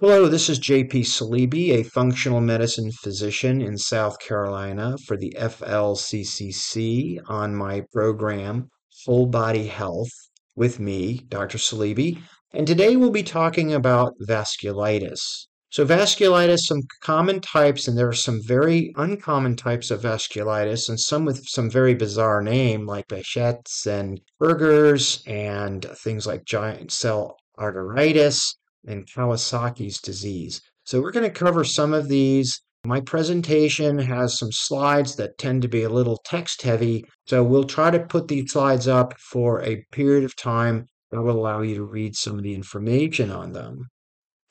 Hello, this is JP Saleeby, a functional medicine physician in South Carolina for the FLCCC on my program Whole Body Health with me, Dr. Saleeby. And today we'll be talking about vasculitis. So, vasculitis, some common types, and there are some very uncommon types of vasculitis, and some with some very bizarre name like Behçet's and Buerger's, and things like giant cell arteritis and Kawasaki's disease. So we're going to cover some of these. My presentation has some slides that tend to be a little text heavy, so we'll try to put these slides up for a period of time that will allow you to read some of the information on them.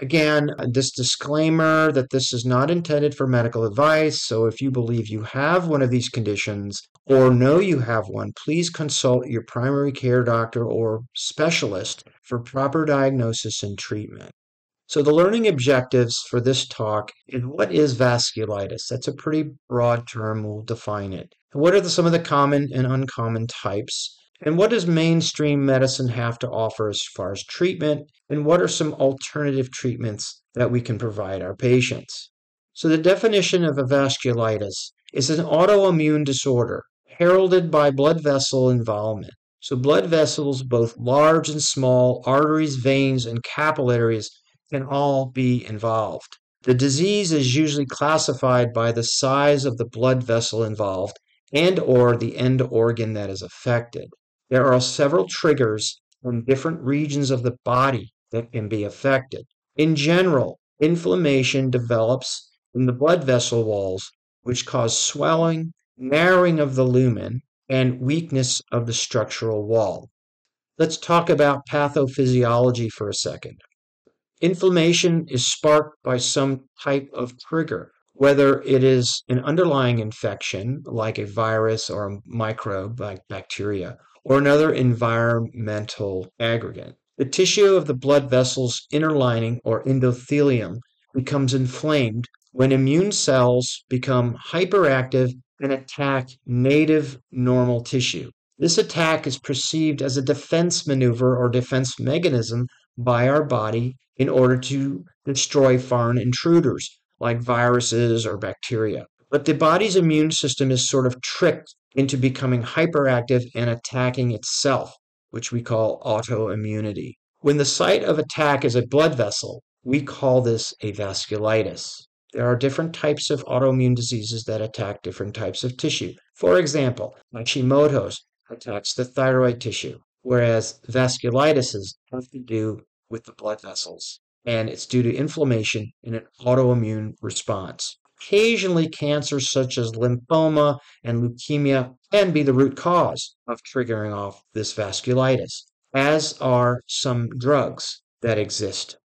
Again, this disclaimer that this is not intended for medical advice, so if you believe you have one of these conditions or know you have one, please consult your primary care doctor or specialist for proper diagnosis and treatment. So, the learning objectives for this talk is what is vasculitis? That's a pretty broad term, we'll define it. What are the, some of the common and uncommon types? And what does mainstream medicine have to offer as far as treatment? And what are some alternative treatments that we can provide our patients? So, the definition of a vasculitis is an autoimmune disorder heralded by blood vessel involvement. So, blood vessels, both large and small, arteries, veins, and capillaries, can all be involved. The disease is usually classified by the size of the blood vessel involved and or the end organ that is affected. There are several triggers in different regions of the body that can be affected. In general, inflammation develops in the blood vessel walls, which cause swelling, narrowing of the lumen, and weakness of the structural wall. Let's talk about pathophysiology for a second. Inflammation is sparked by some type of trigger, whether it is an underlying infection like a virus or a microbe like bacteria, or another environmental aggregate. The tissue of the blood vessel's inner lining or endothelium becomes inflamed when immune cells become hyperactive and attack native normal tissue. This attack is perceived as a defense maneuver or defense mechanism by our body in order to destroy foreign intruders like viruses or bacteria. But the body's immune system is sort of tricked into becoming hyperactive and attacking itself, which we call autoimmunity. When the site of attack is a blood vessel, we call this a vasculitis. There are different types of autoimmune diseases that attack different types of tissue. For example, Hashimoto's attacks the thyroid tissue, whereas vasculitises have to do with the blood vessels, and it's due to inflammation in an autoimmune response. Occasionally, cancers such as lymphoma and leukemia can be the root cause of triggering off this vasculitis, as are some drugs that exist.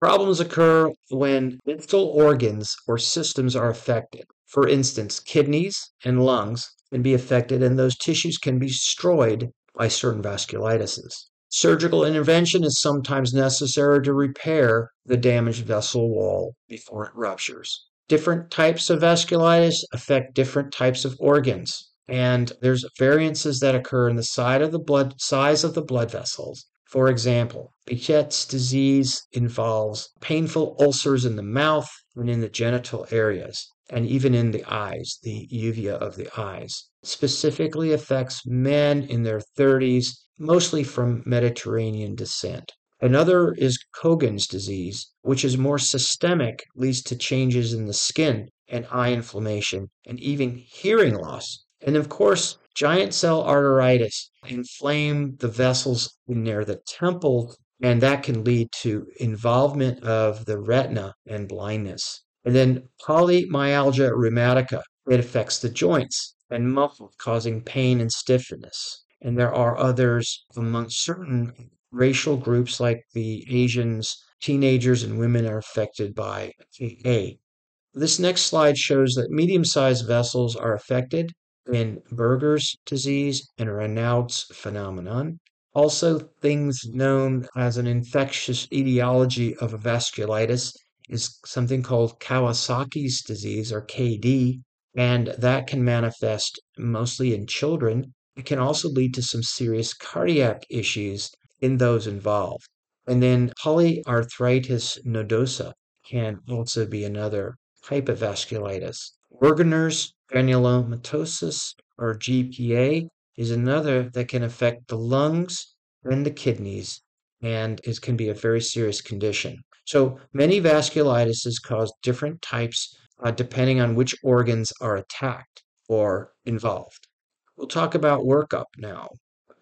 Problems occur when vital organs or systems are affected. For instance, kidneys and lungs can be affected, and those tissues can be destroyed by certain vasculitises. Surgical intervention is sometimes necessary to repair the damaged vessel wall before it ruptures different types of vasculitis affect different types of organs. And there's variances that occur in the size of the blood size of the blood vessels. For example, Behçet's disease involves painful ulcers in the mouth and in the genital areas, and even in the eyes, the uvea of the eyes. Specifically affects men in their 30s, mostly from Mediterranean descent. Another is Cogan's disease, which is more systemic, leads to changes in the skin and eye inflammation and even hearing loss. And of course, giant cell arteritis inflame the vessels near the temple, and that can lead to involvement of the retina and blindness. And then polymyalgia rheumatica, it affects the joints and muscles, causing pain and stiffness. And there are others among certain racial groups like the Asians, teenagers, and women are affected by KA. This next slide shows that medium sized vessels are affected in Buerger's disease and Raynaud's phenomenon. Also, things known as an infectious etiology of vasculitis is something called Kawasaki's disease or KD, and that can manifest mostly in children. It can also lead to some serious cardiac issues in those involved. And then polyarteritis nodosa. can also be another type of vasculitis. Wegener's granulomatosis or GPA is another that can affect the lungs and the kidneys and it can be a very serious condition. So many vasculitises cause different types uh, depending on which organs are attacked or involved. We'll talk about workup now.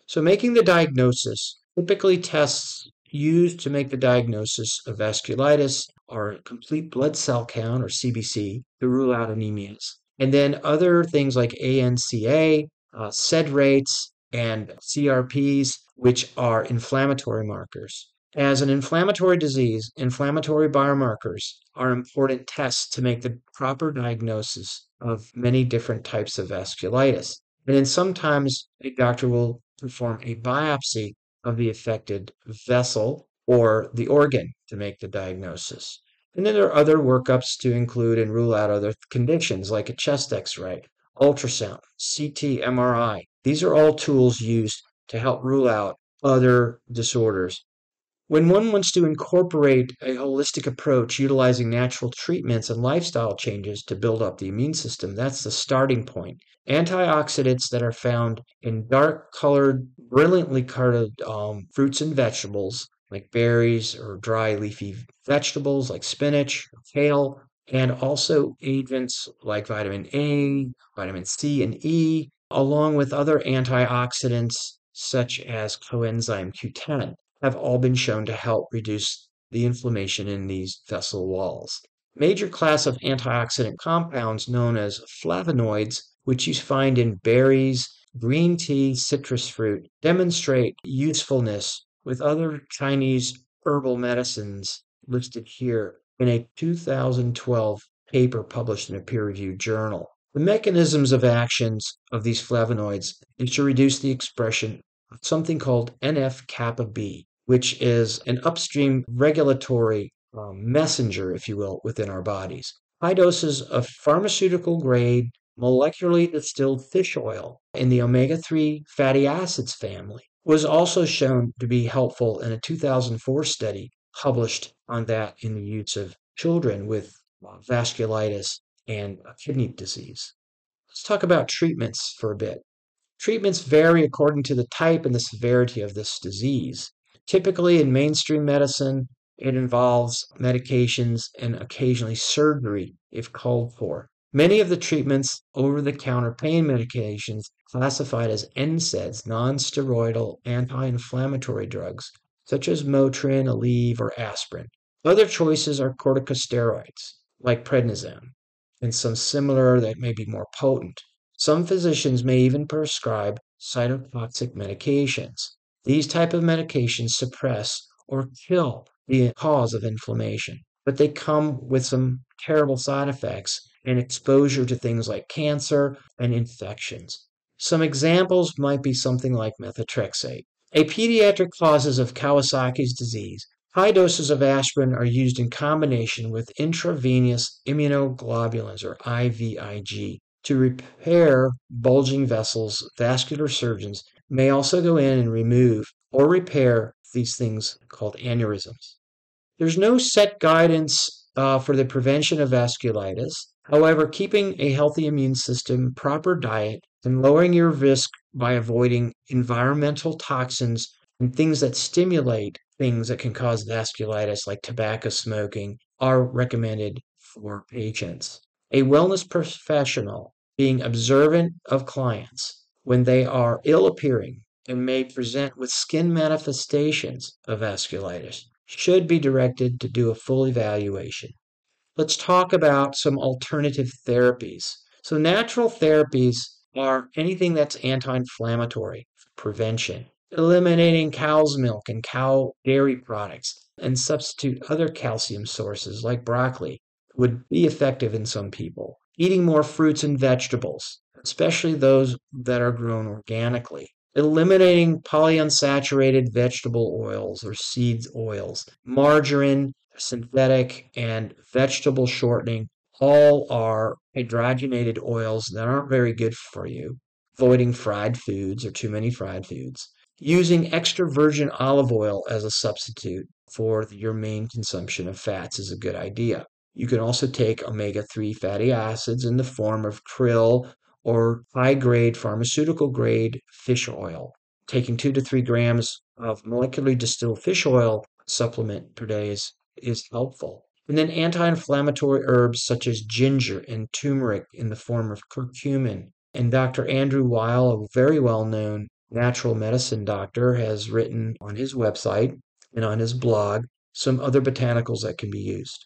So making the diagnosis, typically tests used to make the diagnosis of vasculitis are a complete blood cell count or CBC to rule out anemias. And then other things like ANCA, uh, SED rates, and CRPs, which are inflammatory markers. As an inflammatory disease, inflammatory biomarkers are important tests to make the proper diagnosis of many different types of vasculitis. And then sometimes a doctor will perform a biopsy of the affected vessel or the organ to make the diagnosis. And then there are other workups to include and rule out other conditions like a chest x ray, ultrasound, CT, MRI. These are all tools used to help rule out other disorders. When one wants to incorporate a holistic approach utilizing natural treatments and lifestyle changes to build up the immune system, that's the starting point. Antioxidants that are found in dark colored, brilliantly colored um, fruits and vegetables, like berries or dry leafy vegetables like spinach, kale, and also agents like vitamin A, vitamin C, and E, along with other antioxidants such as coenzyme Q10, have all been shown to help reduce the inflammation in these vessel walls. Major class of antioxidant compounds known as flavonoids, which you find in berries, green tea, citrus fruit, demonstrate usefulness with other Chinese herbal medicines listed here in a 2012 paper published in a peer-reviewed journal. The mechanisms of actions of these flavonoids is to reduce the expression of something called NF-kappa B, which is an upstream regulatory um, messenger, if you will, within our bodies. High doses of pharmaceutical grade molecularly distilled fish oil in the omega 3 fatty acids family was also shown to be helpful in a 2004 study published on that in the use of children with vasculitis and kidney disease. Let's talk about treatments for a bit. Treatments vary according to the type and the severity of this disease. Typically, in mainstream medicine, it involves medications and occasionally surgery if called for. Many of the treatments, over the counter pain medications classified as NSAIDs, non steroidal anti inflammatory drugs, such as Motrin, Aleve, or aspirin. Other choices are corticosteroids, like prednisone, and some similar that may be more potent. Some physicians may even prescribe cytotoxic medications. These type of medications suppress or kill the cause of inflammation, but they come with some terrible side effects and exposure to things like cancer and infections. Some examples might be something like methotrexate. A pediatric causes of Kawasaki's disease. High doses of aspirin are used in combination with intravenous immunoglobulins or IVIG to repair bulging vessels. Vascular surgeons may also go in and remove or repair these things called aneurysms. There's no set guidance uh, for the prevention of vasculitis. However, keeping a healthy immune system, proper diet, and lowering your risk by avoiding environmental toxins and things that stimulate things that can cause vasculitis, like tobacco smoking, are recommended for patients. A wellness professional being observant of clients when they are ill appearing and may present with skin manifestations of vasculitis should be directed to do a full evaluation. Let's talk about some alternative therapies. So, natural therapies are anything that's anti inflammatory, prevention, eliminating cow's milk and cow dairy products, and substitute other calcium sources like broccoli would be effective in some people. Eating more fruits and vegetables, especially those that are grown organically. Eliminating polyunsaturated vegetable oils or seeds oils, margarine, synthetic, and vegetable shortening all are hydrogenated oils that aren't very good for you. Avoiding fried foods or too many fried foods. Using extra virgin olive oil as a substitute for your main consumption of fats is a good idea. You can also take omega 3 fatty acids in the form of krill or high grade pharmaceutical grade fish oil. Taking two to three grams of molecularly distilled fish oil supplement per day is, is helpful. And then anti inflammatory herbs such as ginger and turmeric in the form of curcumin. And Dr. Andrew Weil, a very well known natural medicine doctor, has written on his website and on his blog some other botanicals that can be used.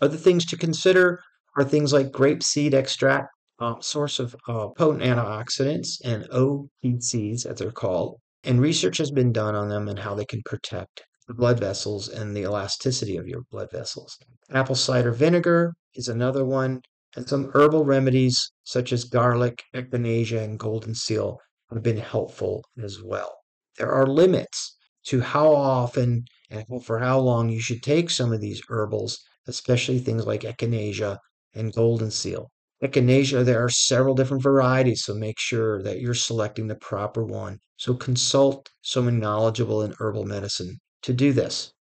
Other things to consider are things like grape seed extract, uh, source of uh, potent antioxidants and OPCs, as they're called. And research has been done on them and how they can protect the blood vessels and the elasticity of your blood vessels. Apple cider vinegar is another one, and some herbal remedies such as garlic, echinacea, and golden seal have been helpful as well. There are limits to how often and for how long you should take some of these herbals, especially things like echinacea and golden seal. Echinacea, there are several different varieties, so make sure that you're selecting the proper one. So consult someone knowledgeable in herbal medicine to do this.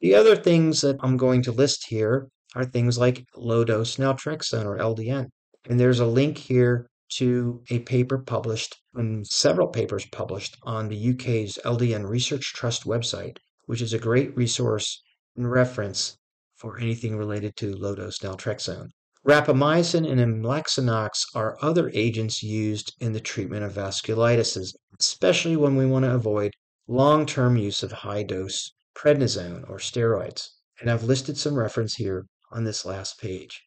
The other things that I'm going to list here are things like low dose naltrexone or LDN. And there's a link here to a paper published and several papers published on the UK's LDN Research Trust website, which is a great resource and reference for anything related to low dose naltrexone. Rapamycin and amlexanox are other agents used in the treatment of vasculitis, especially when we want to avoid long term use of high dose prednisone or steroids. And I've listed some reference here on this last page.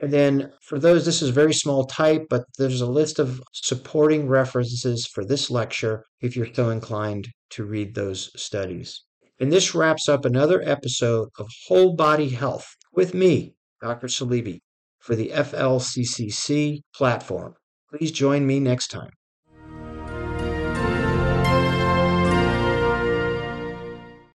And then for those, this is very small type, but there's a list of supporting references for this lecture if you're so inclined to read those studies. And this wraps up another episode of Whole Body Health with me, Dr. Saleeby, for the FLCCC platform. Please join me next time.